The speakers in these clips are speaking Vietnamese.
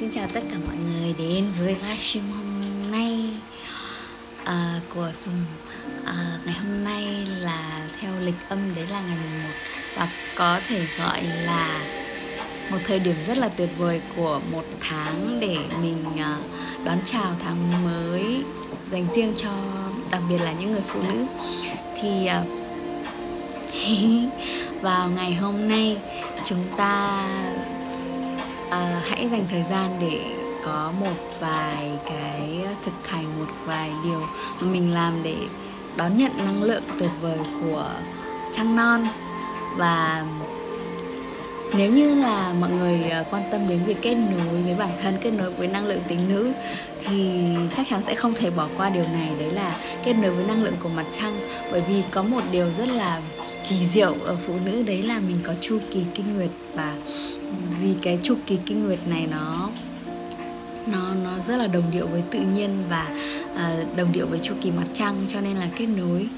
Xin chào tất cả mọi người đến với livestream hôm nay à, của Sùng à, Ngày hôm nay là theo lịch âm đấy là ngày 11 Và có thể gọi là một thời điểm rất là tuyệt vời của một tháng để mình à, đón chào tháng mới dành riêng cho đặc biệt là những người phụ nữ. Thì à, vào ngày hôm nay chúng ta à, hãy dành thời gian để có một vài cái thực hành một vài điều mà mình làm để đón nhận năng lượng tuyệt vời của trăng non. Và nếu như là mọi người à, quan tâm đến việc kết nối với bản thân kết nối với năng lượng tính nữ thì chắc chắn sẽ không thể bỏ qua điều này đấy là kết nối với năng lượng của mặt trăng. Bởi vì có một điều rất là kỳ diệu ở phụ nữ đấy là mình có chu kỳ kinh nguyệt và vì cái chu kỳ kinh nguyệt này nó nó nó rất là đồng điệu với tự nhiên và uh, đồng điệu với chu kỳ mặt trăng cho nên là kết nối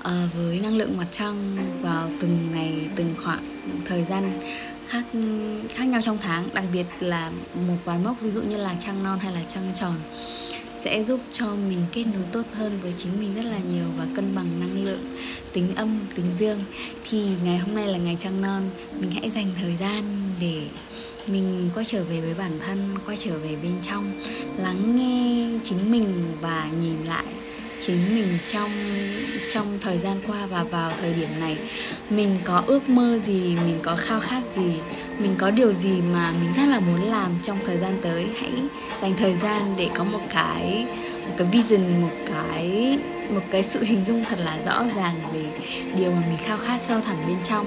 uh, với năng lượng mặt trăng vào từng ngày từng khoảng thời gian khác khác nhau trong tháng. Đặc biệt là một vài mốc ví dụ như là trăng non hay là trăng tròn sẽ giúp cho mình kết nối tốt hơn với chính mình rất là nhiều và cân bằng năng lượng, tính âm, tính dương. Thì ngày hôm nay là ngày trăng non, mình hãy dành thời gian để mình quay trở về với bản thân, quay trở về bên trong, lắng nghe chính mình và nhìn lại chính mình trong trong thời gian qua và vào thời điểm này. Mình có ước mơ gì, mình có khao khát gì mình có điều gì mà mình rất là muốn làm trong thời gian tới? Hãy dành thời gian để có một cái một cái vision một cái một cái sự hình dung thật là rõ ràng về điều mà mình khao khát sâu thẳm bên trong.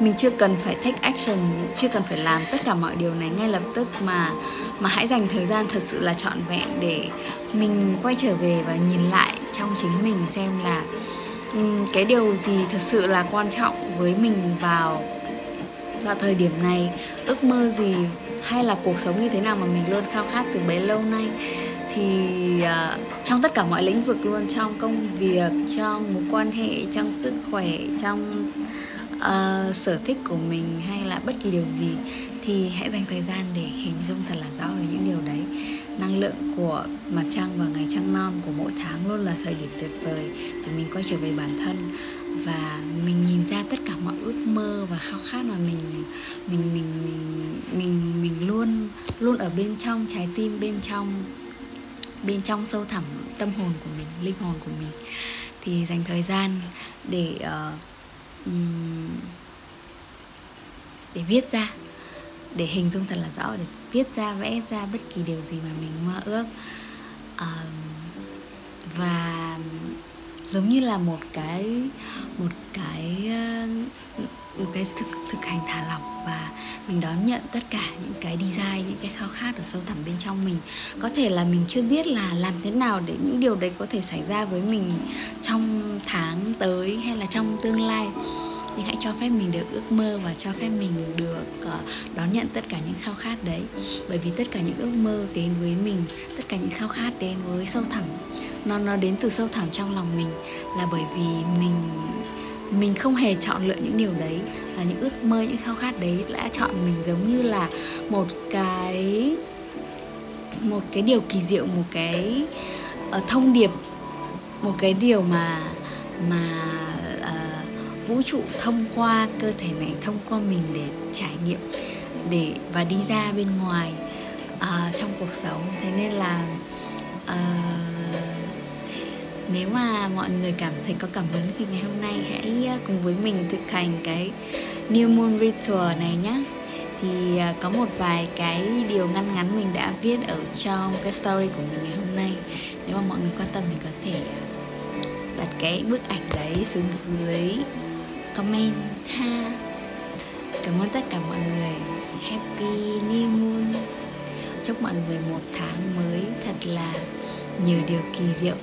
Mình chưa cần phải take action chưa cần phải làm tất cả mọi điều này ngay lập tức mà mà hãy dành thời gian thật sự là trọn vẹn để mình quay trở về và nhìn lại trong chính mình xem là um, cái điều gì thật sự là quan trọng với mình vào vào thời điểm này ước mơ gì hay là cuộc sống như thế nào mà mình luôn khao khát từ bấy lâu nay? Thì uh, trong tất cả mọi lĩnh vực luôn trong công việc trong mối quan hệ trong sức khỏe trong uh, sở thích của mình hay là bất kỳ điều gì thì hãy dành thời gian để hình dung thật là rõ về những điều đấy. Năng lượng của mặt trăng và ngày trăng non của mỗi tháng luôn là thời điểm tuyệt vời để mình quay trở về bản thân và mình nhìn ra tất cả mọi ước mơ và khao khát mà mình mình mình mình mình mình luôn luôn ở bên trong trái tim bên trong bên trong sâu thẳm tâm hồn của mình linh hồn của mình. Thì dành thời gian để uh, để viết ra để hình dung thật là rõ để viết ra vẽ ra bất kỳ điều gì mà mình mơ ước. Uh, và giống như là một cái một cái một cái thực, thực hành thả lỏng và mình đón nhận tất cả những cái design những cái khao khát ở sâu thẳm bên trong mình. Có thể là mình chưa biết là làm thế nào để những điều đấy có thể xảy ra với mình trong tháng tới hay là trong tương lai. Thì hãy cho phép mình được ước mơ và cho phép mình được ờ, đón nhận tất cả những khao khát đấy. Bởi vì tất cả những ước mơ đến với mình tất cả những khao khát đến với sâu thẳm nó nó đến từ sâu thẳm trong lòng mình là bởi vì mình mình không hề chọn lựa những điều đấy là những ước mơ những khao khát đấy. Đã chọn mình giống như là một cái một cái điều kỳ diệu một cái uh, thông điệp một cái điều mà mà uh, vũ trụ thông qua cơ thể này thông qua mình để trải nghiệm để và đi ra bên ngoài uh, trong cuộc sống. Thế nên là uh, nếu mà mọi người cảm thấy có cảm hứng thì ngày hôm nay hãy à, cùng với mình thực hành cái New Moon Ritual này nhé thì à, có một vài cái điều ngắn ngắn mình đã viết ở trong cái story của mình ngày hôm nay. Nếu mà mọi người quan tâm mình có thể đặt cái bức ảnh đấy xuống dưới comment ha. Cảm ơn tất cả mọi người. Happy new moon. Chúc mọi người một tháng mới thật là nhiều điều kỳ diệu.